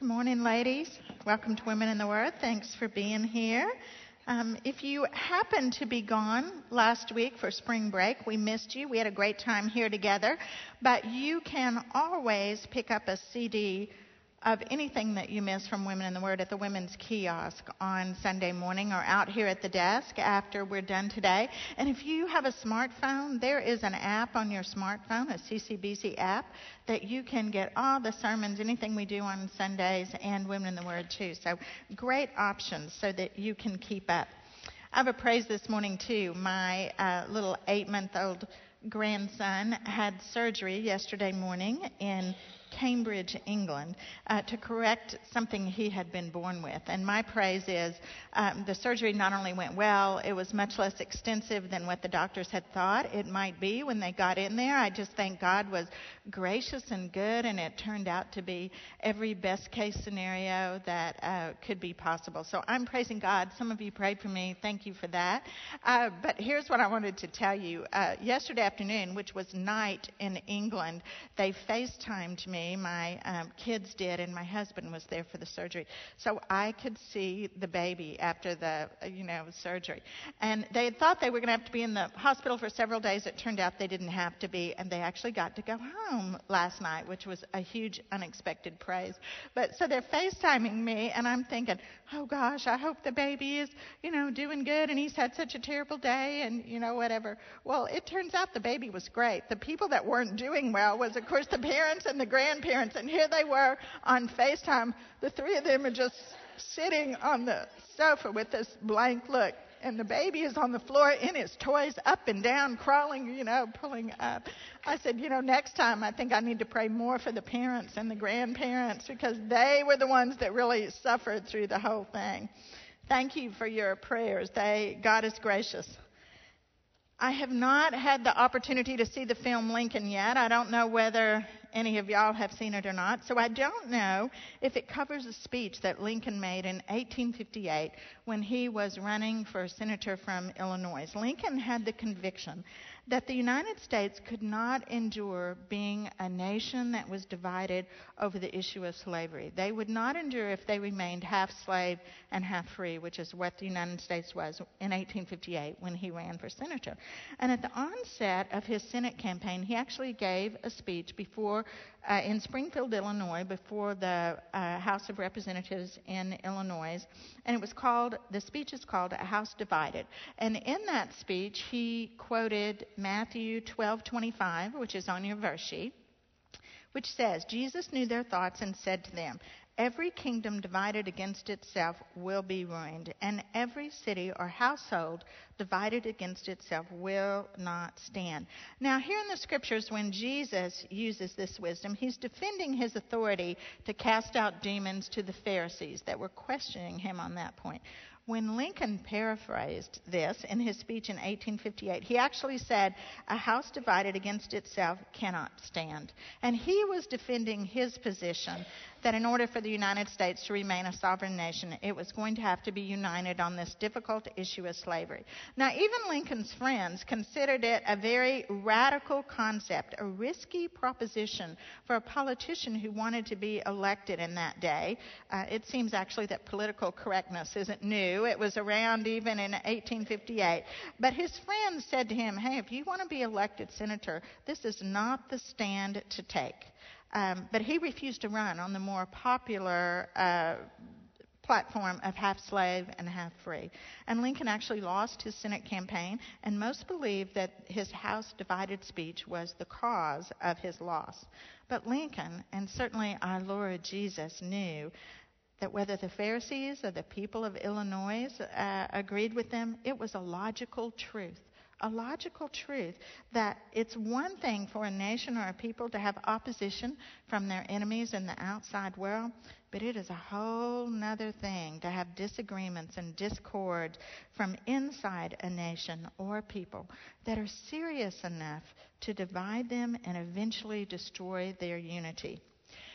Good morning, ladies. Welcome to Women in the Word. Thanks for being here. Um, if you happened to be gone last week for spring break, we missed you. We had a great time here together. But you can always pick up a CD of anything that you miss from Women in the Word at the Women's Kiosk on Sunday morning or out here at the desk after we're done today. And if you have a smartphone, there is an app on your smartphone, a CCBC app, that you can get all the sermons, anything we do on Sundays, and Women in the Word too. So great options so that you can keep up. I have a praise this morning too. My uh, little eight month old grandson had surgery yesterday morning in Cambridge, England, uh, to correct something he had been born with. And my praise is um, the surgery not only went well, it was much less extensive than what the doctors had thought it might be when they got in there. I just think God was gracious and good, and it turned out to be every best case scenario that uh, could be possible. So I'm praising God. Some of you prayed for me. Thank you for that. Uh, but here's what I wanted to tell you. Uh, yesterday afternoon, which was night in England, they FaceTimed me my um, kids did, and my husband was there for the surgery. So I could see the baby after the, uh, you know, surgery. And they had thought they were going to have to be in the hospital for several days. It turned out they didn't have to be, and they actually got to go home last night, which was a huge unexpected praise. But so they're FaceTiming me, and I'm thinking, oh gosh, I hope the baby is, you know, doing good, and he's had such a terrible day, and you know, whatever. Well, it turns out the baby was great. The people that weren't doing well was, of course, the parents and the grand grandparents, and here they were on FaceTime. The three of them are just sitting on the sofa with this blank look. And the baby is on the floor in his toys, up and down, crawling, you know, pulling up. I said, you know, next time I think I need to pray more for the parents and the grandparents because they were the ones that really suffered through the whole thing. Thank you for your prayers. They, God is gracious. I have not had the opportunity to see the film Lincoln yet. I don't know whether any of y'all have seen it or not. So I don't know if it covers a speech that Lincoln made in 1858 when he was running for senator from Illinois. Lincoln had the conviction that the United States could not endure being a nation that was divided over the issue of slavery. They would not endure if they remained half slave and half free, which is what the United States was in 1858 when he ran for senator. And at the onset of his Senate campaign, he actually gave a speech before uh, in Springfield, Illinois, before the uh, House of Representatives in Illinois, and it was called. The speech is called "A House Divided." And in that speech, he quoted Matthew 12:25, which is on your verse sheet, which says, "Jesus knew their thoughts and said to them." Every kingdom divided against itself will be ruined, and every city or household divided against itself will not stand. Now, here in the scriptures, when Jesus uses this wisdom, he's defending his authority to cast out demons to the Pharisees that were questioning him on that point. When Lincoln paraphrased this in his speech in 1858, he actually said, A house divided against itself cannot stand. And he was defending his position that in order for the United States to remain a sovereign nation, it was going to have to be united on this difficult issue of slavery. Now, even Lincoln's friends considered it a very radical concept, a risky proposition for a politician who wanted to be elected in that day. Uh, it seems actually that political correctness isn't new, it was around even in 1858. But his friends said to him, Hey, if you want to be elected senator, this is not the stand to take. Um, but he refused to run on the more popular uh, platform of half slave and half free. And Lincoln actually lost his Senate campaign, and most believe that his House divided speech was the cause of his loss. But Lincoln, and certainly our Lord Jesus, knew that whether the Pharisees or the people of Illinois uh, agreed with them, it was a logical truth a logical truth that it's one thing for a nation or a people to have opposition from their enemies in the outside world, but it is a whole nother thing to have disagreements and discord from inside a nation or people that are serious enough to divide them and eventually destroy their unity.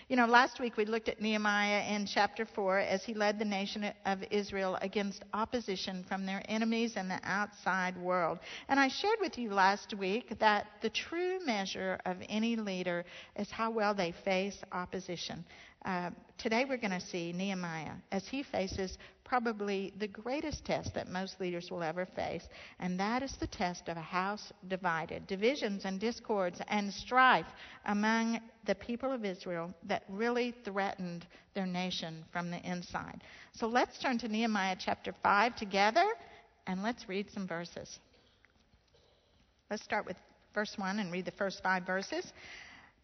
You know, last week we looked at Nehemiah in chapter 4 as he led the nation of Israel against opposition from their enemies and the outside world. And I shared with you last week that the true measure of any leader is how well they face opposition. Uh, today we're going to see Nehemiah as he faces probably the greatest test that most leaders will ever face, and that is the test of a house divided. Divisions and discords and strife among the people of Israel that really threatened their nation from the inside. So let's turn to Nehemiah chapter 5 together and let's read some verses. Let's start with verse 1 and read the first five verses.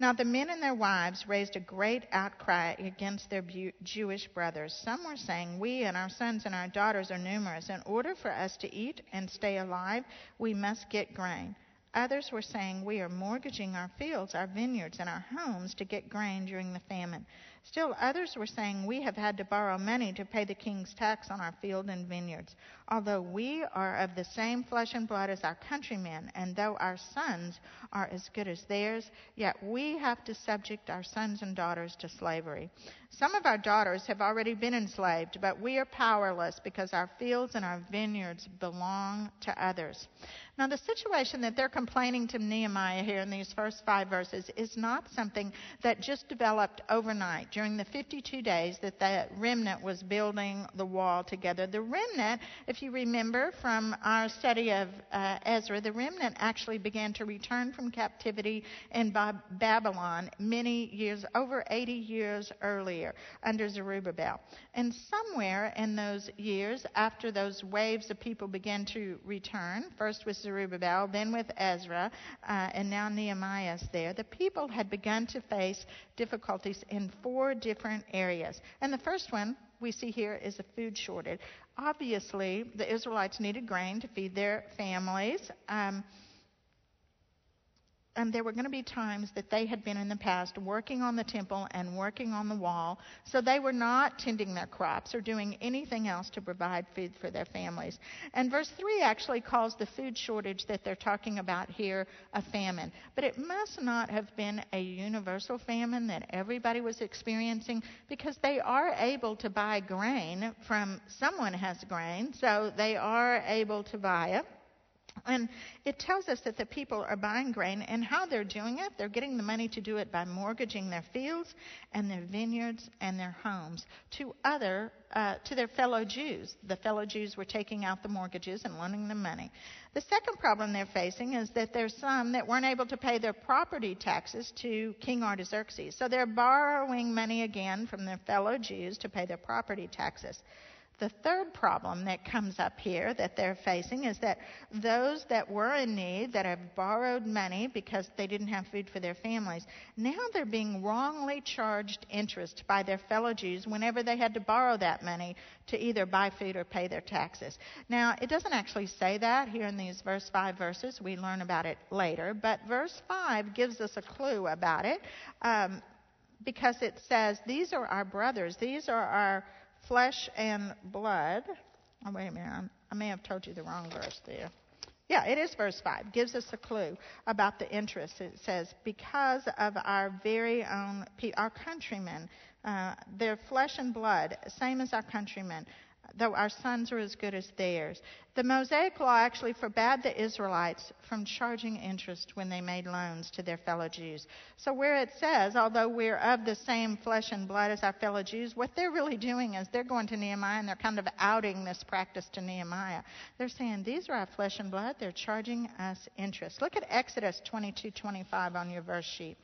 Now the men and their wives raised a great outcry against their Jewish brothers. Some were saying, We and our sons and our daughters are numerous. In order for us to eat and stay alive, we must get grain. Others were saying, We are mortgaging our fields, our vineyards, and our homes to get grain during the famine. Still others were saying, We have had to borrow money to pay the king's tax on our field and vineyards. Although we are of the same flesh and blood as our countrymen, and though our sons are as good as theirs, yet we have to subject our sons and daughters to slavery. Some of our daughters have already been enslaved, but we are powerless because our fields and our vineyards belong to others. Now, the situation that they're complaining to Nehemiah here in these first five verses is not something that just developed overnight during the 52 days that the remnant was building the wall together. The remnant, if you remember from our study of uh, Ezra, the remnant actually began to return from captivity in Babylon many years, over 80 years earlier, under Zerubbabel. And somewhere in those years, after those waves of people began to return, first with Zerubbabel, then with Ezra, uh, and now Nehemiah's there, the people had begun to face difficulties in four four different areas. And the first one we see here is a food shortage. Obviously, the Israelites needed grain to feed their families. Um, and there were going to be times that they had been in the past working on the temple and working on the wall, so they were not tending their crops or doing anything else to provide food for their families. And verse 3 actually calls the food shortage that they're talking about here a famine. But it must not have been a universal famine that everybody was experiencing because they are able to buy grain from someone has grain, so they are able to buy it. And it tells us that the people are buying grain and how they're doing it. They're getting the money to do it by mortgaging their fields and their vineyards and their homes to other uh, to their fellow Jews. The fellow Jews were taking out the mortgages and loaning them money. The second problem they're facing is that there's some that weren't able to pay their property taxes to King Artaxerxes. So they're borrowing money again from their fellow Jews to pay their property taxes. The third problem that comes up here that they're facing is that those that were in need, that have borrowed money because they didn't have food for their families, now they're being wrongly charged interest by their fellow Jews whenever they had to borrow that money to either buy food or pay their taxes. Now, it doesn't actually say that here in these verse 5 verses. We learn about it later. But verse 5 gives us a clue about it um, because it says, These are our brothers, these are our flesh and blood. Oh, wait a minute. I may have told you the wrong verse there. Yeah, it is verse 5. Gives us a clue about the interest. It says, because of our very own, pe- our countrymen, uh, their flesh and blood, same as our countrymen, though our sons are as good as theirs. The Mosaic Law actually forbade the Israelites from charging interest when they made loans to their fellow Jews. So, where it says, although we're of the same flesh and blood as our fellow Jews, what they're really doing is they're going to Nehemiah and they're kind of outing this practice to Nehemiah. They're saying, These are our flesh and blood, they're charging us interest. Look at Exodus 22 25 on your verse sheet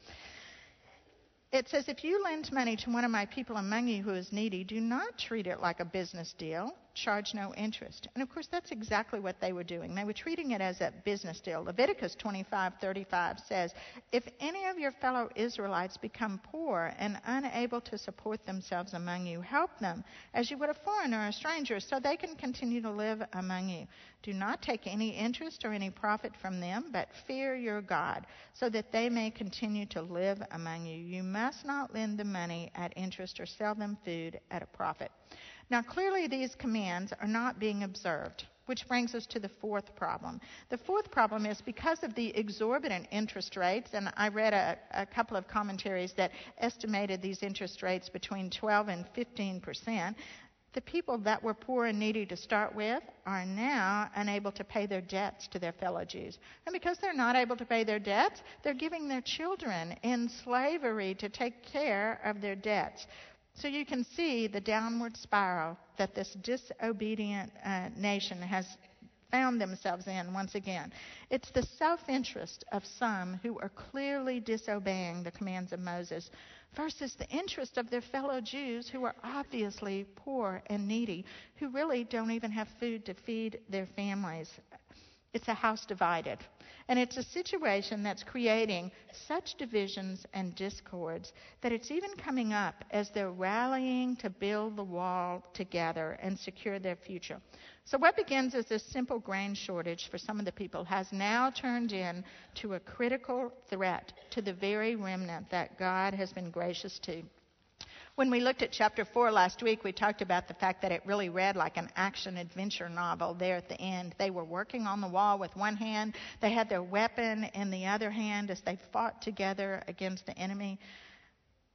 it says, If you lend money to one of my people among you who is needy, do not treat it like a business deal. Charge no interest. And of course, that's exactly what they were doing. They were treating it as a business deal. Leviticus 25:35 says, "If any of your fellow Israelites become poor and unable to support themselves among you, help them as you would a foreigner or a stranger, so they can continue to live among you. Do not take any interest or any profit from them, but fear your God, so that they may continue to live among you. You must not lend them money at interest or sell them food at a profit." Now, clearly, these commands are not being observed which brings us to the fourth problem. The fourth problem is because of the exorbitant interest rates, and I read a, a, couple of commentaries that estimated these interest rates between 12 and 15 percent. The people that were poor and needy to start with are now unable to pay their debts to their fellow Jews. And because they're not able to pay their debts, they're giving their children in slavery to take care of their debts. So you can see the downward spiral that this disobedient uh, nation has found themselves in once again. It's the self interest of some who are clearly disobeying the commands of Moses versus the interest of their fellow Jews who are obviously poor and needy, who really don't even have food to feed their families. It's a house divided. And it's a situation that's creating such divisions and discords that it's even coming up as they're rallying to build the wall together and secure their future. So, what begins as a simple grain shortage for some of the people has now turned into a critical threat to the very remnant that God has been gracious to. When we looked at chapter 4 last week, we talked about the fact that it really read like an action adventure novel there at the end. They were working on the wall with one hand, they had their weapon in the other hand as they fought together against the enemy.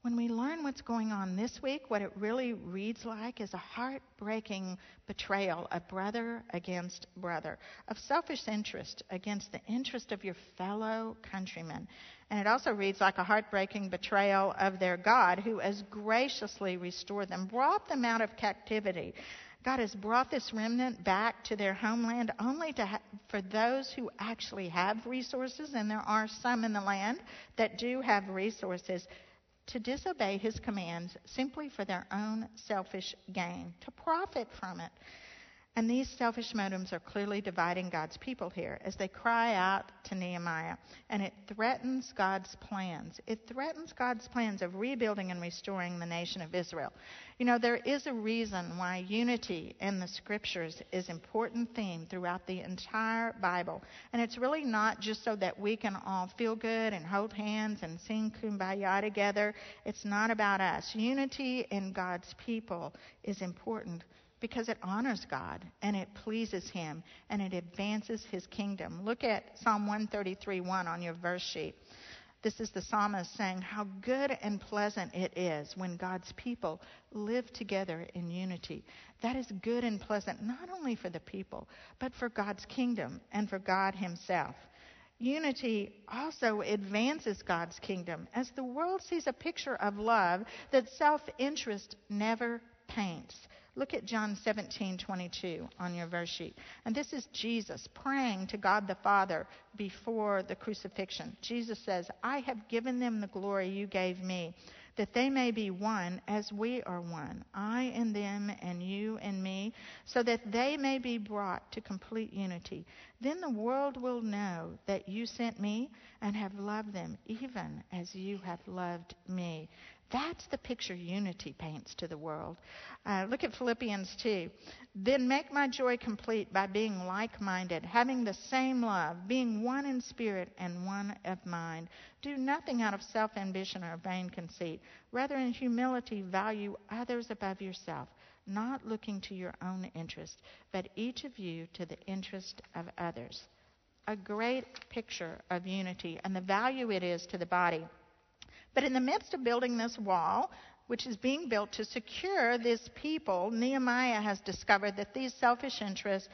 When we learn what's going on this week, what it really reads like is a heartbreaking betrayal of brother against brother, of selfish interest against the interest of your fellow countrymen. And it also reads like a heartbreaking betrayal of their God, who has graciously restored them, brought them out of captivity. God has brought this remnant back to their homeland only to ha- for those who actually have resources, and there are some in the land that do have resources to disobey his commands simply for their own selfish gain, to profit from it. And these selfish motives are clearly dividing God's people here as they cry out to Nehemiah. And it threatens God's plans. It threatens God's plans of rebuilding and restoring the nation of Israel. You know, there is a reason why unity in the scriptures is an important theme throughout the entire Bible. And it's really not just so that we can all feel good and hold hands and sing kumbaya together. It's not about us. Unity in God's people is important because it honors God and it pleases Him and it advances His kingdom. Look at Psalm 133 1 on your verse sheet. This is the psalmist saying how good and pleasant it is when God's people live together in unity. That is good and pleasant not only for the people, but for God's kingdom and for God Himself. Unity also advances God's kingdom as the world sees a picture of love that self interest never paints. Look at John 17:22 on your verse sheet. And this is Jesus praying to God the Father before the crucifixion. Jesus says, "I have given them the glory you gave me, that they may be one as we are one, I and them and you and me, so that they may be brought to complete unity. Then the world will know that you sent me and have loved them even as you have loved me." That's the picture unity paints to the world. Uh, look at Philippians 2. Then make my joy complete by being like minded, having the same love, being one in spirit and one of mind. Do nothing out of self ambition or vain conceit. Rather, in humility, value others above yourself, not looking to your own interest, but each of you to the interest of others. A great picture of unity and the value it is to the body. But in the midst of building this wall, which is being built to secure this people, Nehemiah has discovered that these selfish interests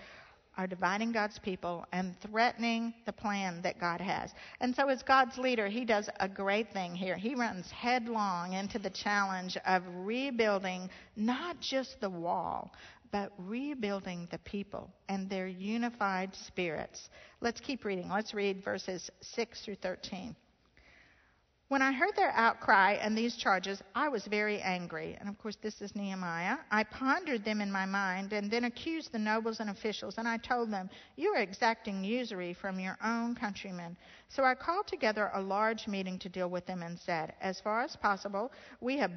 are dividing God's people and threatening the plan that God has. And so, as God's leader, he does a great thing here. He runs headlong into the challenge of rebuilding not just the wall, but rebuilding the people and their unified spirits. Let's keep reading. Let's read verses 6 through 13. When I heard their outcry and these charges, I was very angry. And of course, this is Nehemiah. I pondered them in my mind and then accused the nobles and officials. And I told them, You are exacting usury from your own countrymen. So I called together a large meeting to deal with them and said, As far as possible, we have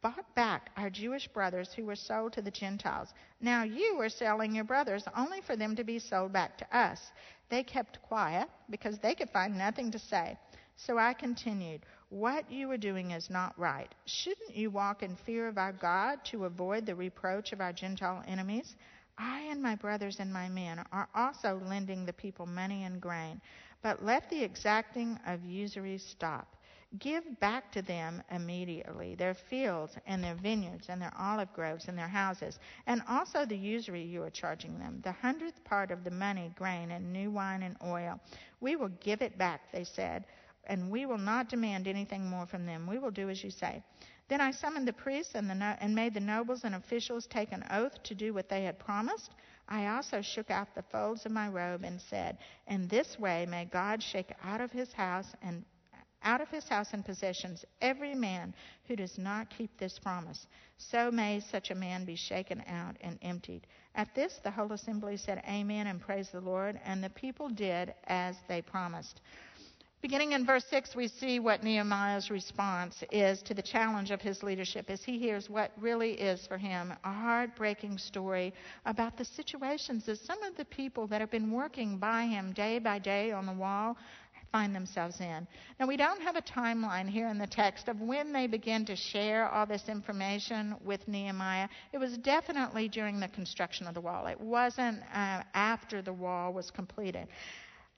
bought back our Jewish brothers who were sold to the Gentiles. Now you are selling your brothers only for them to be sold back to us. They kept quiet because they could find nothing to say. So I continued, What you are doing is not right. Shouldn't you walk in fear of our God to avoid the reproach of our Gentile enemies? I and my brothers and my men are also lending the people money and grain, but let the exacting of usury stop. Give back to them immediately their fields and their vineyards and their olive groves and their houses, and also the usury you are charging them, the hundredth part of the money, grain, and new wine and oil. We will give it back, they said, and we will not demand anything more from them. We will do as you say. Then I summoned the priests and, the no- and made the nobles and officials take an oath to do what they had promised. I also shook out the folds of my robe and said, In this way may God shake out of his house and out of his house and possessions every man who does not keep this promise. So may such a man be shaken out and emptied. At this, the whole assembly said, Amen, and praised the Lord. And the people did as they promised. Beginning in verse 6, we see what Nehemiah's response is to the challenge of his leadership as he hears what really is for him a heartbreaking story about the situations that some of the people that have been working by him day by day on the wall find themselves in. Now, we don't have a timeline here in the text of when they begin to share all this information with Nehemiah. It was definitely during the construction of the wall, it wasn't uh, after the wall was completed.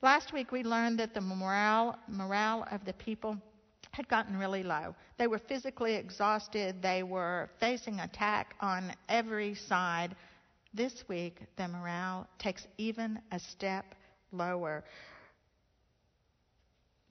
Last week we learned that the morale, morale of the people had gotten really low. They were physically exhausted. They were facing attack on every side. This week, the morale takes even a step lower.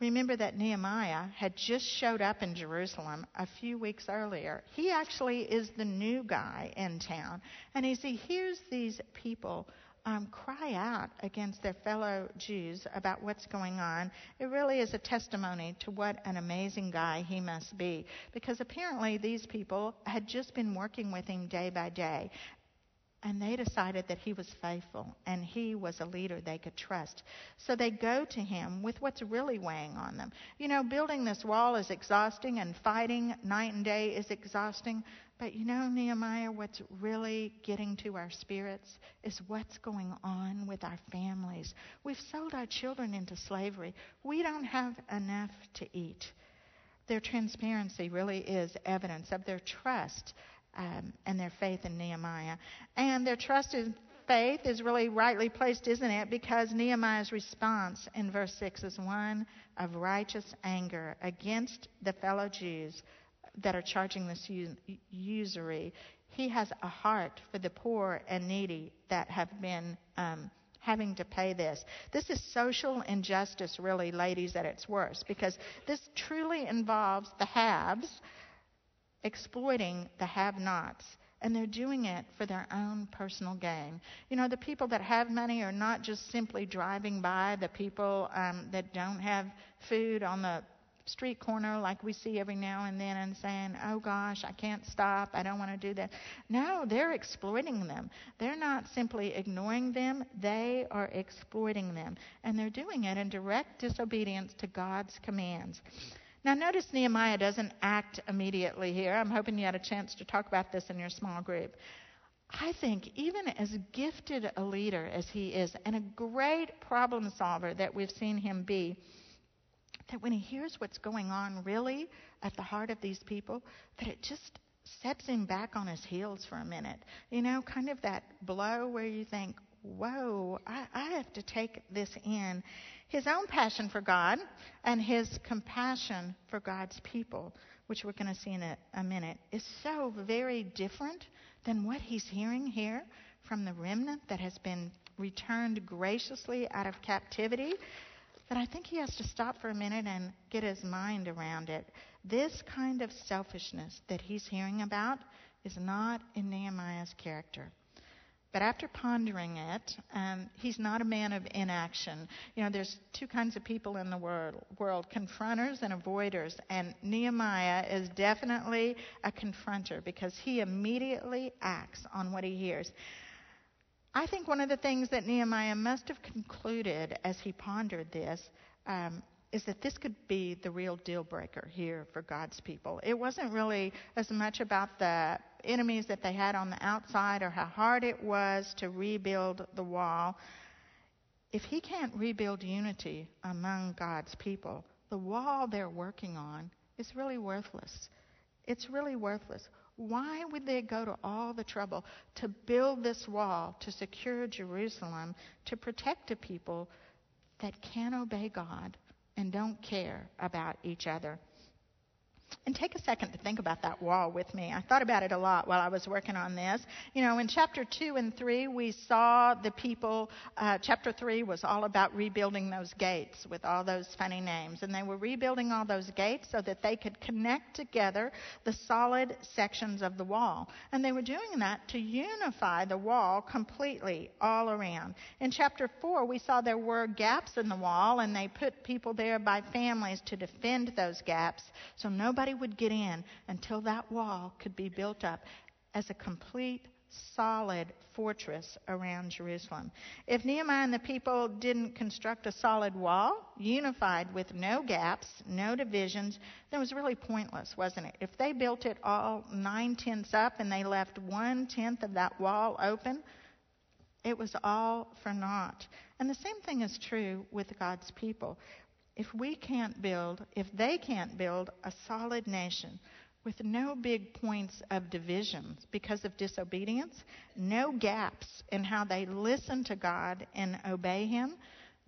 Remember that Nehemiah had just showed up in Jerusalem a few weeks earlier. He actually is the new guy in town. And he hears these people um, cry out against their fellow Jews about what's going on, it really is a testimony to what an amazing guy he must be. Because apparently these people had just been working with him day by day. And they decided that he was faithful and he was a leader they could trust. So they go to him with what's really weighing on them. You know, building this wall is exhausting and fighting night and day is exhausting. But you know, Nehemiah, what's really getting to our spirits is what's going on with our families. We've sold our children into slavery. We don't have enough to eat. Their transparency really is evidence of their trust um, and their faith in Nehemiah. And their trust in faith is really rightly placed, isn't it? Because Nehemiah's response in verse 6 is one of righteous anger against the fellow Jews that are charging this usury. He has a heart for the poor and needy that have been um, having to pay this. This is social injustice, really, ladies, at its worst, because this truly involves the haves exploiting the have nots. And they're doing it for their own personal gain. You know, the people that have money are not just simply driving by the people um, that don't have food on the street corner like we see every now and then and saying, oh gosh, I can't stop, I don't want to do that. No, they're exploiting them. They're not simply ignoring them, they are exploiting them. And they're doing it in direct disobedience to God's commands. Now, notice Nehemiah doesn't act immediately here. I'm hoping you had a chance to talk about this in your small group. I think, even as gifted a leader as he is, and a great problem solver that we've seen him be, that when he hears what's going on really at the heart of these people, that it just sets him back on his heels for a minute. You know, kind of that blow where you think, whoa, I, I have to take this in. His own passion for God and his compassion for God's people, which we're going to see in a, a minute, is so very different than what he's hearing here from the remnant that has been returned graciously out of captivity that I think he has to stop for a minute and get his mind around it. This kind of selfishness that he's hearing about is not in Nehemiah's character. But after pondering it, um, he's not a man of inaction. You know, there's two kinds of people in the world, world confronters and avoiders. And Nehemiah is definitely a confronter because he immediately acts on what he hears. I think one of the things that Nehemiah must have concluded as he pondered this um, is that this could be the real deal breaker here for God's people. It wasn't really as much about the enemies that they had on the outside or how hard it was to rebuild the wall. If he can't rebuild unity among God's people, the wall they're working on is really worthless. It's really worthless. Why would they go to all the trouble to build this wall to secure Jerusalem to protect a people that can't obey God and don't care about each other? And take a second to think about that wall with me. I thought about it a lot while I was working on this. You know, in chapter 2 and 3, we saw the people, uh, chapter 3 was all about rebuilding those gates with all those funny names. And they were rebuilding all those gates so that they could connect together the solid sections of the wall. And they were doing that to unify the wall completely all around. In chapter 4, we saw there were gaps in the wall, and they put people there by families to defend those gaps so nobody would get in until that wall could be built up as a complete, solid fortress around Jerusalem. If Nehemiah and the people didn't construct a solid wall, unified with no gaps, no divisions, then it was really pointless, wasn't it? If they built it all nine tenths up and they left one tenth of that wall open, it was all for naught. And the same thing is true with God's people if we can't build, if they can't build a solid nation with no big points of divisions because of disobedience, no gaps in how they listen to God and obey Him,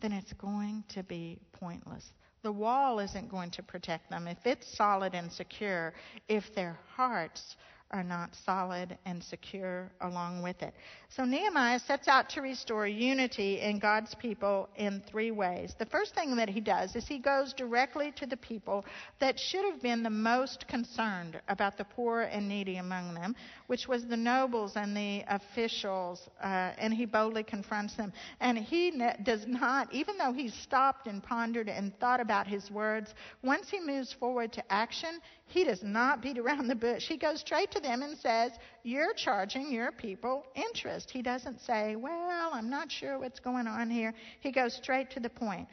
then it's going to be pointless. The wall isn't going to protect them if it's solid and secure, if their hearts are not solid and secure along with it. So Nehemiah sets out to restore unity in God's people in three ways. The first thing that he does is he goes directly to the people that should have been the most concerned about the poor and needy among them, which was the nobles and the officials, uh, and he boldly confronts them. And he ne- does not, even though he's stopped and pondered and thought about his words, once he moves forward to action, he does not beat around the bush. He goes straight to them and says, You're charging your people interest. He doesn't say, Well, I'm not sure what's going on here. He goes straight to the point.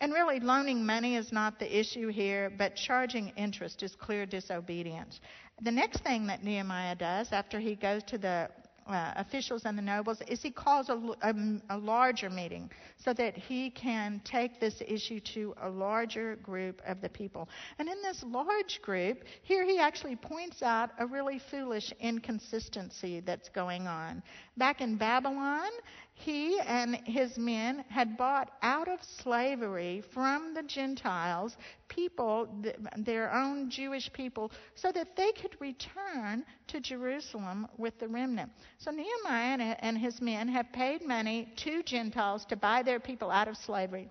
And really, loaning money is not the issue here, but charging interest is clear disobedience. The next thing that Nehemiah does after he goes to the uh, officials and the nobles is he calls a, a, a, larger meeting so that he can take this issue to a larger group of the people. And in this large group, here he actually points out a really foolish inconsistency that's going on. Back in Babylon, he and his men had bought out of slavery from the Gentiles people, their own Jewish people, so that they could return to Jerusalem with the remnant. So Nehemiah and his men have paid money to Gentiles to buy their people out of slavery.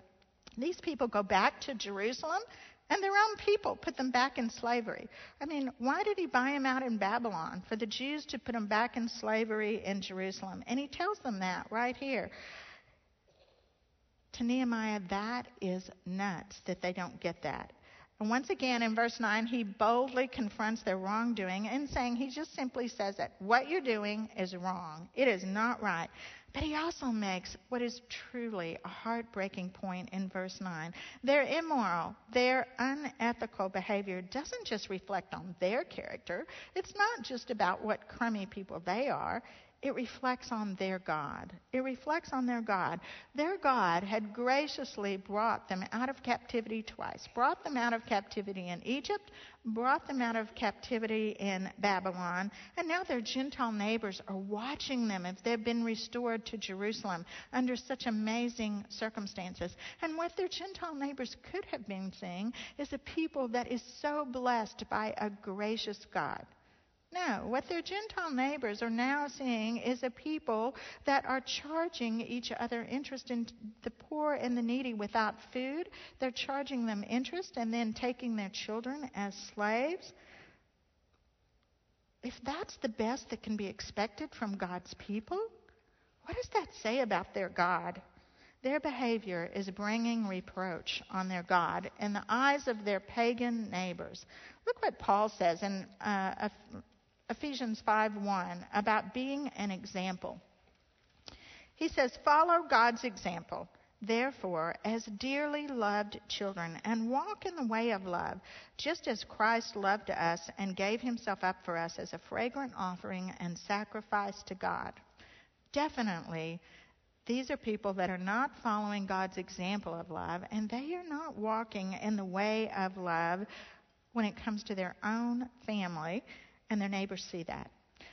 These people go back to Jerusalem and their own people put them back in slavery. I mean, why did he buy them out in Babylon? For the Jews to put them back in slavery in Jerusalem. And he tells them that right here. To Nehemiah, that is nuts that they don't get that. And once again, in verse 9, he boldly confronts their wrongdoing and saying, he just simply says that what you're doing is wrong. It is not right. But he also makes what is truly a heartbreaking point in verse 9. Their immoral, their unethical behavior doesn't just reflect on their character. It's not just about what crummy people they are it reflects on their God. It reflects on their God. Their God had graciously brought them out of captivity twice. Brought them out of captivity in Egypt, brought them out of captivity in Babylon, and now their Gentile neighbors are watching them if they've been restored to Jerusalem under such amazing circumstances. And what their Gentile neighbors could have been seeing is a people that is so blessed by a gracious God. No, what their Gentile neighbors are now seeing is a people that are charging each other interest in the poor and the needy without food. They're charging them interest and then taking their children as slaves. If that's the best that can be expected from God's people, what does that say about their God? Their behavior is bringing reproach on their God in the eyes of their pagan neighbors. Look what Paul says in uh, Ephesians 5:1 about being an example. He says, "Follow God's example, therefore, as dearly loved children, and walk in the way of love, just as Christ loved us and gave himself up for us as a fragrant offering and sacrifice to God." Definitely, these are people that are not following God's example of love, and they are not walking in the way of love when it comes to their own family, and their neighbors see that.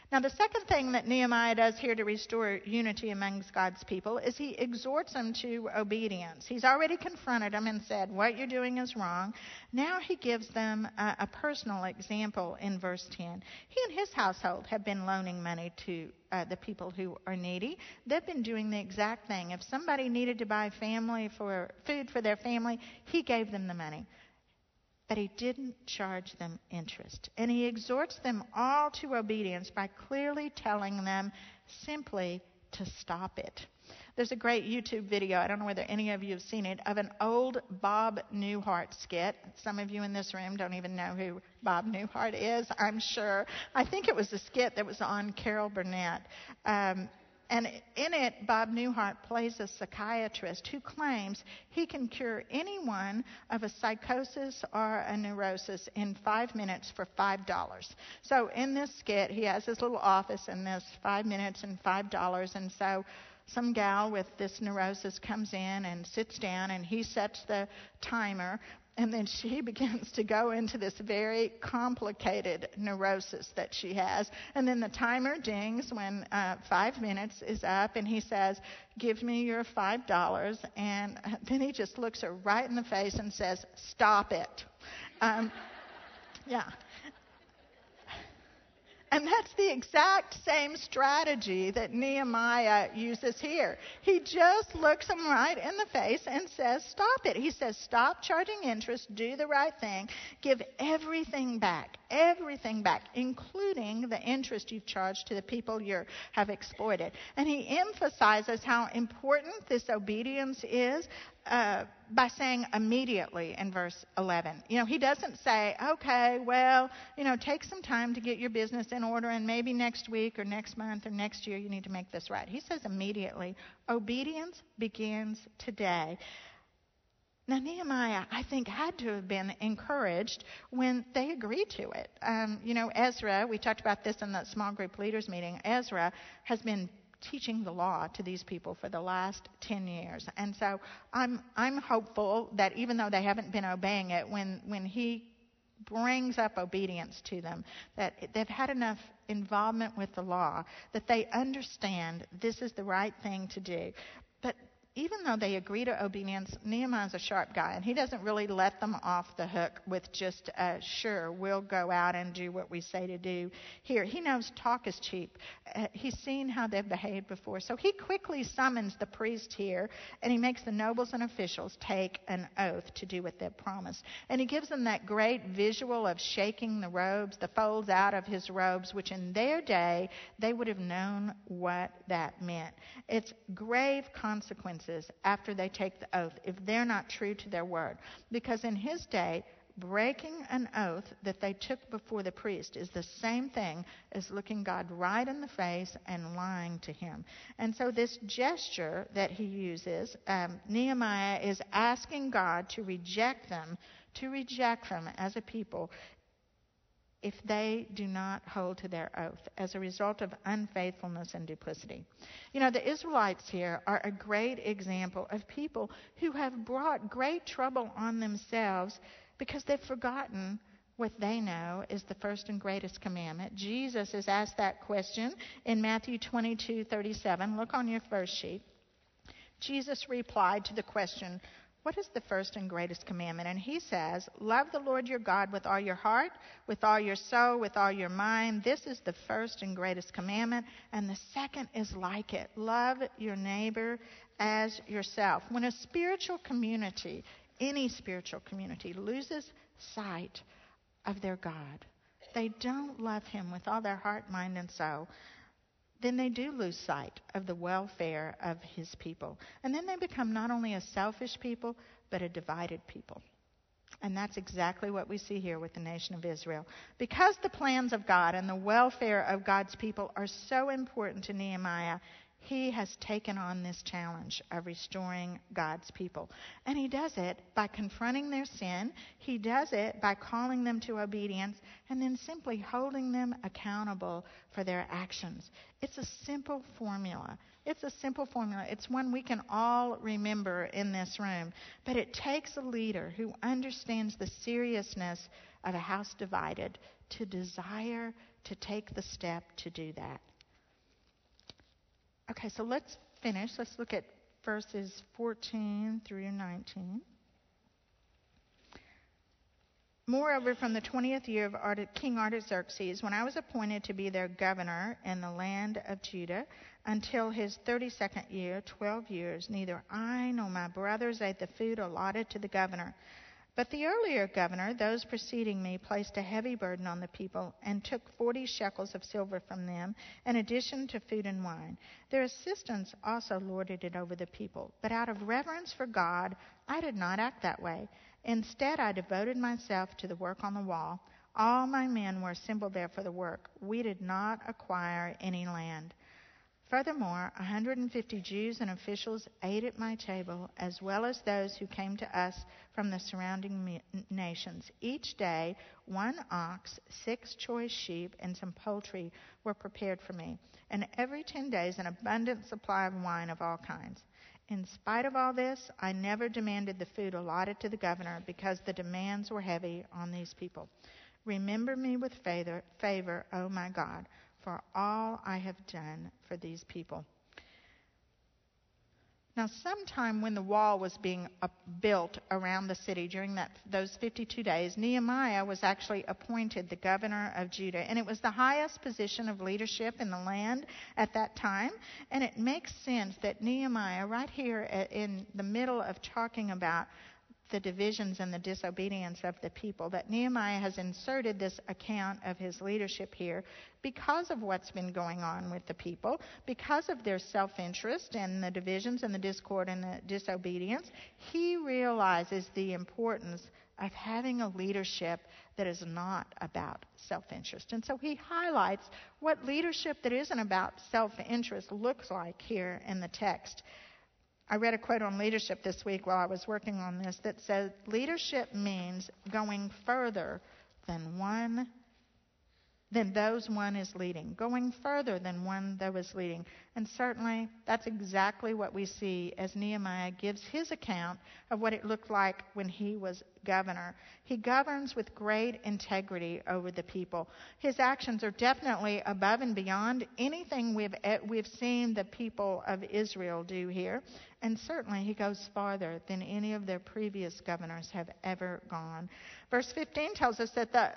Now, the second thing that Nehemiah does here to restore unity amongst God's people is he exhorts them to obedience. He's already confronted them and said, What you're doing is wrong. Now he gives them a, a personal example in verse 10. He and his household have been loaning money to uh, the people who are needy. They've been doing the exact thing. If somebody needed to buy family for food for their family, he gave them the money but he didn't charge them interest. And he exhorts them all to obedience by clearly telling them simply to stop it. There's a great YouTube video, I don't know whether any of you have seen it, of an old Bob Newhart skit. Some of you in this room don't even know who Bob Newhart is, I'm sure. I think it was a skit that was on Carol Burnett. Um, and in it, Bob Newhart plays a psychiatrist who claims he can cure anyone of a psychosis or a neurosis in five minutes for $5. So in this skit, he has his little office and this five minutes and $5. And so some gal with this neurosis comes in and sits down and he sets the timer and then she begins to go into this very complicated neurosis that she has. And then the timer dings when uh, five minutes is up, and he says, Give me your $5. And then he just looks her right in the face and says, Stop it. Um, yeah. And that's the exact same strategy that Nehemiah uses here. He just looks them right in the face and says, Stop it. He says, Stop charging interest, do the right thing, give everything back, everything back, including the interest you've charged to the people you have exploited. And he emphasizes how important this obedience is uh, by saying immediately in verse 11. You know, he doesn't say, okay, well, you know, take some time to get your business in order and maybe next week or next month or next year you need to make this right. He says immediately. Obedience begins today. Now, Nehemiah, I think, had to have been encouraged when they agreed to it. Um, you know, Ezra, we talked about this in the small group leaders meeting. Ezra has been teaching the law to these people for the last 10 years. And so I'm, I'm hopeful that even though they haven't been obeying it, when, when he brings up obedience to them, that they've had enough involvement with the law that they understand this is the right thing to do. But even though they agree to obedience, Nehemiah's a sharp guy, and he doesn't really let them off the hook with just, uh, sure, we'll go out and do what we say to do here. He knows talk is cheap. Uh, he's seen how they've behaved before. So he quickly summons the priest here, and he makes the nobles and officials take an oath to do what they've promised. And he gives them that great visual of shaking the robes, the folds out of his robes, which in their day, they would have known what that meant. It's grave consequences consequences after they take the oath if they're not true to their word. Because in his day, breaking an oath that they took before the priest is the same thing as looking God right in the face and lying to him. And so, this gesture that he uses, um, Nehemiah is asking God to reject them, to reject them as a people if they do not hold to their oath as a result of unfaithfulness and duplicity. You know, the Israelites here are a great example of people who have brought great trouble on themselves because they've forgotten what they know is the first and greatest commandment. Jesus is asked that question in Matthew 22:37. Look on your first sheet. Jesus replied to the question, what is the first and greatest commandment? And he says, Love the Lord your God with all your heart, with all your soul, with all your mind. This is the first and greatest commandment. And the second is like it love your neighbor as yourself. When a spiritual community, any spiritual community, loses sight of their God, they don't love him with all their heart, mind, and soul then they do lose sight of the welfare of his people. And then they become not only a selfish people, but a divided people. And that's exactly what we see here with the nation of Israel. Because the plans of God and the welfare of God's people are so important to Nehemiah, he has taken on this challenge of restoring God's people. And he does it by confronting their sin, he does it by calling them to obedience, and then simply holding them accountable for their actions. It's a simple formula. It's a simple formula. It's one we can all remember in this room. But it takes a leader who understands the seriousness of a house divided to desire to take the step to do that. Okay, so let's finish. Let's look at verses 14 through 19. Moreover, from the twentieth year of King Artaxerxes, when I was appointed to be their governor in the land of Judah, until his thirty second year, twelve years, neither I nor my brothers ate the food allotted to the governor. But the earlier governor, those preceding me, placed a heavy burden on the people and took forty shekels of silver from them, in addition to food and wine. Their assistants also lorded it over the people. But out of reverence for God, I did not act that way. Instead, I devoted myself to the work on the wall. All my men were assembled there for the work. We did not acquire any land. Furthermore, 150 Jews and officials ate at my table, as well as those who came to us from the surrounding nations. Each day, one ox, six choice sheep, and some poultry were prepared for me, and every ten days an abundant supply of wine of all kinds. In spite of all this, I never demanded the food allotted to the governor because the demands were heavy on these people. Remember me with favor, favor, O my God, for all I have done for these people. Now, sometime when the wall was being uh, built around the city during that, those 52 days, Nehemiah was actually appointed the governor of Judah. And it was the highest position of leadership in the land at that time. And it makes sense that Nehemiah, right here uh, in the middle of talking about the divisions and the disobedience of the people, that Nehemiah has inserted this account of his leadership here because of what's been going on with the people, because of their self interest and the divisions and the discord and the disobedience. He realizes the importance of having a leadership that is not about self interest. And so he highlights what leadership that isn't about self interest looks like here in the text. I read a quote on leadership this week while I was working on this that said leadership means going further than one than those one is leading, going further than one that was leading. And certainly that's exactly what we see as Nehemiah gives his account of what it looked like when he was governor. He governs with great integrity over the people. His actions are definitely above and beyond anything we've, eh, we've seen the people of Israel do here. And certainly he goes farther than any of their previous governors have ever gone. Verse 15 tells us that the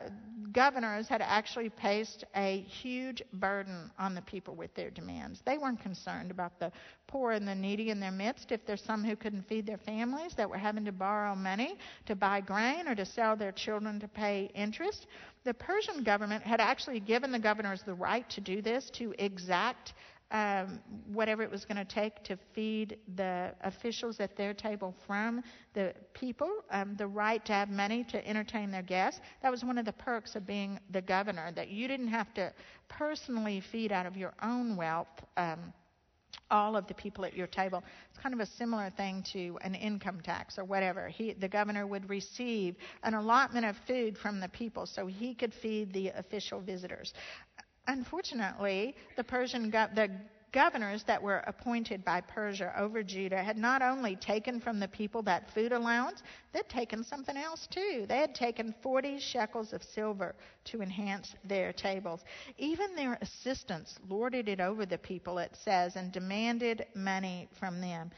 governors had actually placed a huge burden on the people with their demands. They concerned about the poor and the needy in their midst. If there's some who couldn't feed their families, that were having to borrow money to buy grain or to sell their children to pay interest, the Persian government had actually given the governors the right to do this, to exact um, whatever it was going to take to feed the officials at their table from the people, um, the right to have money to entertain their guests. That was one of the perks of being the governor, that you didn't have to personally feed out of your own wealth. Um, all of the people at your table. It's kind of a similar thing to an income tax or whatever. He, the governor would receive an allotment of food from the people so he could feed the official visitors. Unfortunately, the Persian go- the governors that were appointed by Persia over Judah had not only taken from the people that food allowance, they'd taken something else too. They had taken 40 shekels of silver to enhance their tables. Even their assistants lorded it over the people, it says, and demanded money from them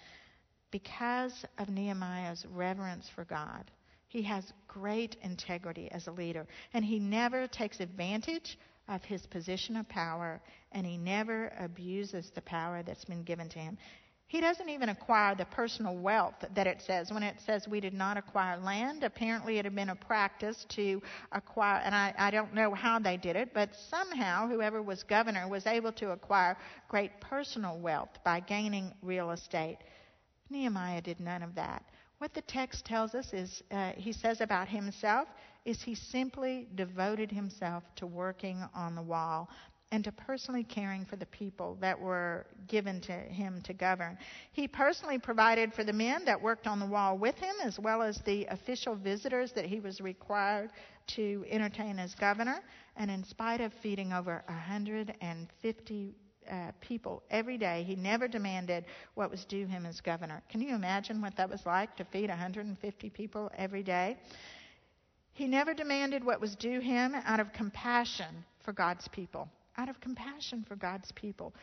because of Nehemiah's reverence for God. He has great integrity as a leader, and he never takes advantage of his position of power, and he never abuses the power that's been given to him. He doesn't even acquire the personal wealth that it says. When it says we did not acquire land, apparently it had been a practice to acquire, and I, I don't know how they did it, but somehow whoever was governor was able to acquire great personal wealth by gaining real estate. Nehemiah did none of that. What the text tells us is, uh, he says about himself, is he simply devoted himself to working on the wall and to personally caring for the people that were given to him to govern. He personally provided for the men that worked on the wall with him, as well as the official visitors that he was required to entertain as governor. And in spite of feeding over 150 uh, people every day, he never demanded what was due him as governor. Can you imagine what that was like to feed 150 people every day? He never demanded what was due him out of compassion for God's people. Out of compassion for God's people.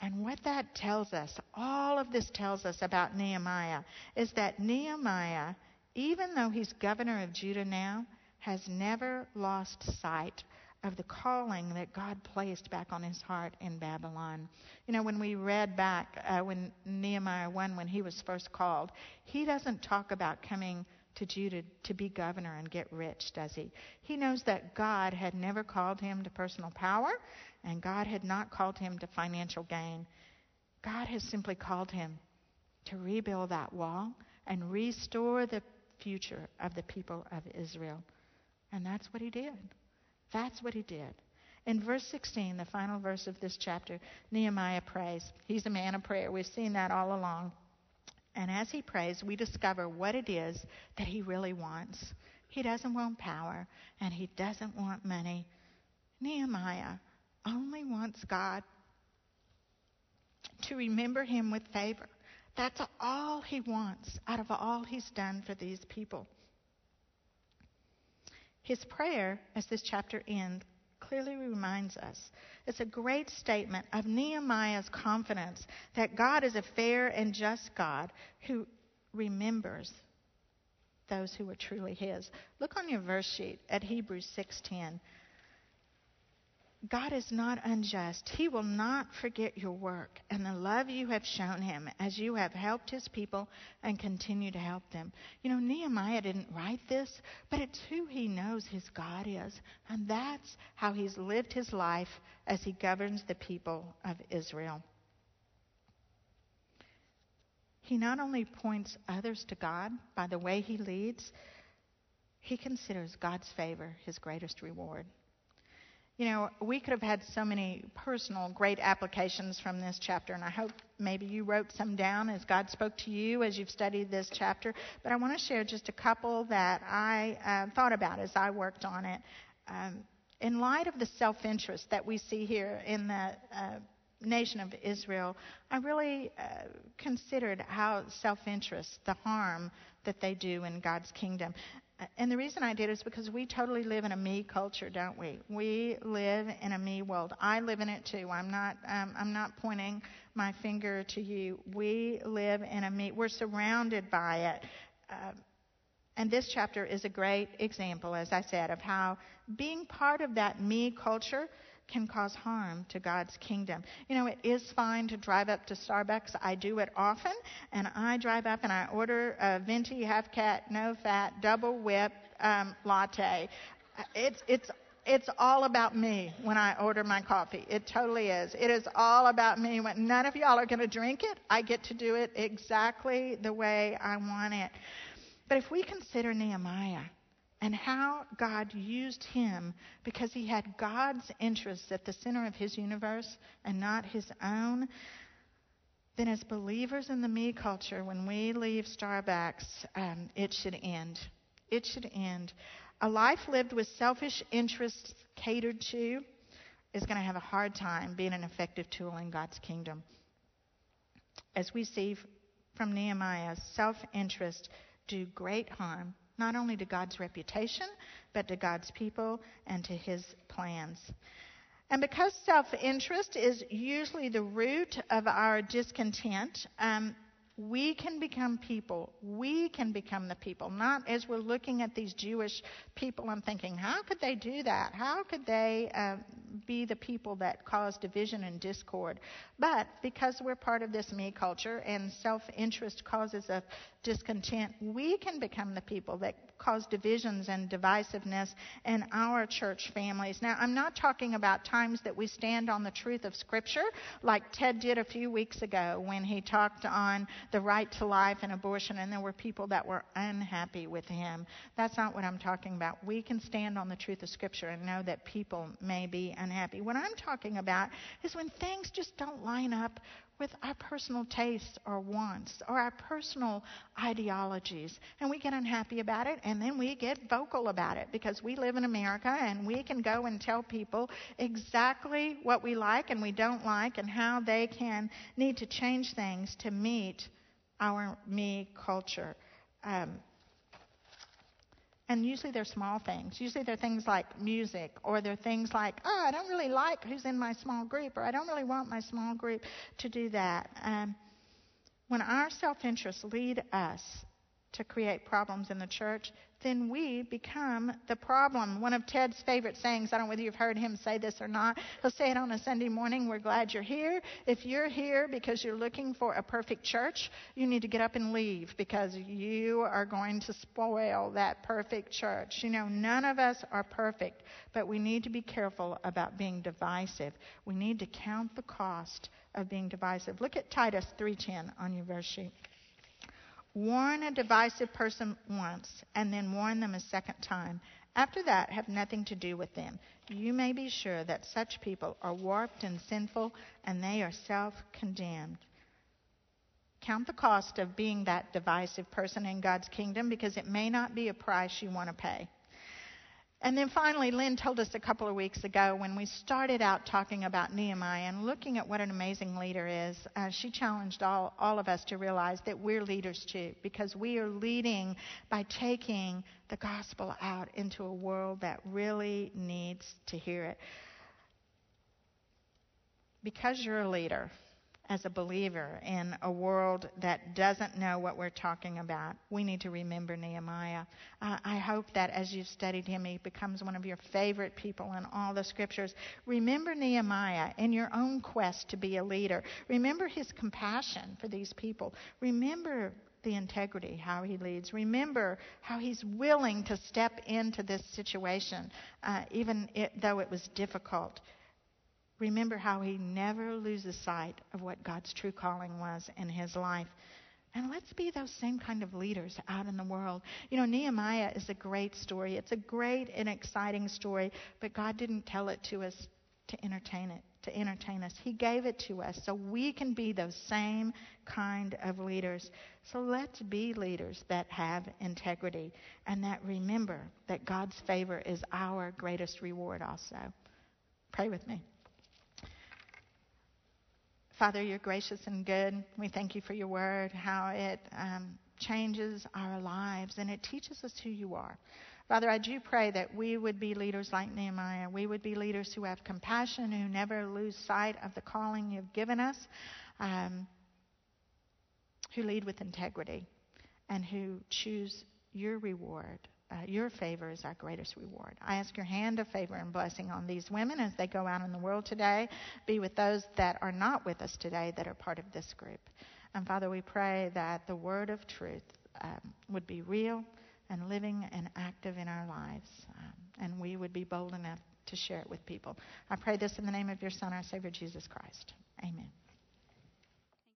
And what that tells us, all of this tells us about Nehemiah, is that Nehemiah, even though he's governor of Judah now, has never lost sight of the calling that God placed back on his heart in Babylon. You know, when we read back uh, when Nehemiah 1, when he was first called, he doesn't talk about coming to Judah to be governor and get rich, does he? He knows that God had never called him to personal power, and God had not called him to financial gain. God has simply called him to rebuild that wall and restore the future of the people of Israel. And that's what he did. That's what he did. In verse 16, the final verse of this chapter, Nehemiah prays. He's a man of prayer. We've seen that all along. And as he prays, we discover what it is that he really wants. He doesn't want power, and he doesn't want money. Nehemiah only wants God to remember him with favor. That's all he wants out of all he's done for these people. His prayer, as this chapter ends, clearly reminds us it's a great statement of Nehemiah's confidence that God is a fair and just God who remembers those who are truly his. Look on your verse sheet at Hebrews 6:10. God is not unjust. He will not forget your work and the love you have shown him as you have helped his people and continue to help them. You know, Nehemiah didn't write this, but it's who he knows his God is. And that's how he's lived his life as he governs the people of Israel. He not only points others to God by the way he leads, he considers God's favor his greatest reward. You know, we could have had so many personal great applications from this chapter, and I hope maybe you wrote some down as God spoke to you as you've studied this chapter. But I want to share just a couple that I uh, thought about as I worked on it. Um, in light of the self interest that we see here in the uh, nation of Israel, I really uh, considered how self interest, the harm that they do in God's kingdom and the reason I did is because we totally live in a me culture, don't we? We live in a me world. I live in it too. I'm not. Um, I'm not pointing my finger to you. We live in a me. We're surrounded by it. Uh, and this chapter is a great example, as I said, of how being part of that me culture can cause harm to God's kingdom. You know, it is fine to drive up to Starbucks. I do it often, and I drive up and I order a venti half caf, no fat, double whip um, latte. It's it's it's all about me when I order my coffee. It totally is. It is all about me. When none of y'all are going to drink it, I get to do it exactly the way I want it. But if we consider Nehemiah, and how God used him because he had God's interests at the center of his universe and not his own, then as believers in the me culture, when we leave Starbucks, um, it should end. It should end. A life lived with selfish interests catered to is going to have a hard time being an effective tool in God's kingdom. As we see from Nehemiah, self interest do great harm not only to God's reputation, but to God's people and to his plans. And because self interest is usually the root of our discontent, um, we can become people. We can become the people. Not as we're looking at these Jewish people and thinking, how could they do that? How could they uh, be the people that cause division and discord? But because we're part of this me culture and self interest causes us discontent, we can become the people that cause divisions and divisiveness in our church families. Now, I'm not talking about times that we stand on the truth of Scripture, like Ted did a few weeks ago when he talked on the right to life and abortion, and there were people that were unhappy with him. That's not what I'm talking about. We can stand on the truth of Scripture and know that people may be unhappy. What I'm talking about is when things just don't line up with our personal tastes or wants or our personal ideologies. And we get unhappy about it and then we get vocal about it because we live in America and we can go and tell people exactly what we like and we don't like and how they can need to change things to meet our me culture. Um, And usually they're small things. Usually they're things like music, or they're things like, oh, I don't really like who's in my small group, or I don't really want my small group to do that. Um, when our self interests lead us to create problems in the church, then we become the problem. One of Ted's favorite sayings, I don't know whether you've heard him say this or not, he'll say it on a Sunday morning, we're glad you're here. If you're here because you're looking for a perfect church, you need to get up and leave because you are going to spoil that perfect church. You know, none of us are perfect, but we need to be careful about being divisive. We need to count the cost of being divisive. Look at Titus 3:10 on your verse sheet. Warn a divisive person once, and then warn them a second time. After that, have nothing to do with them. You may be sure that such people are warped and sinful, and they are self condemned. Count the cost of being that divisive person in God's kingdom because it may not be a price you want to pay. And then finally, Lynn told us a couple of weeks ago when we started out talking about Nehemiah and looking at what an amazing leader is, uh, she challenged all, all of us to realize that we're leaders too, because we are leading by taking the gospel out into a world that really needs to hear it. Because you're a leader, as a believer in a world that doesn't know what we're talking about, we need to remember Nehemiah. Uh, I hope that as you've studied him, he becomes one of your favorite people in all the scriptures. Remember Nehemiah in your own quest to be a leader. Remember his compassion for these people. Remember the integrity, how he leads. Remember how he's willing to step into this situation, uh, even it, though it was difficult remember how he never loses sight of what God's true calling was in his life. And let's be those same kind of leaders out in the world. You know, Nehemiah is a great story. It's a great and exciting story, but God didn't tell it to us to entertain it, to entertain us. He gave it to us so we can be those same kind of leaders. So let's be leaders that have integrity and that remember that God's favor is our greatest reward also. Pray with me. Father, you're gracious and good. We thank you for your word, how it um, changes our lives and it teaches us who you are. Father, I do pray that we would be leaders like Nehemiah. We would be leaders who have compassion, who never lose sight of the calling you've given us, um, who lead with integrity, and who choose your reward uh, your favor is our greatest reward. I ask your hand of favor and blessing on these women as they go out in the world today. Be with those that are not with us today that are part of this group. And Father, we pray that the word of truth um, would be real and living and active in our lives, um, and we would be bold enough to share it with people. I pray this in the name of your Son, our Savior, Jesus Christ. Amen.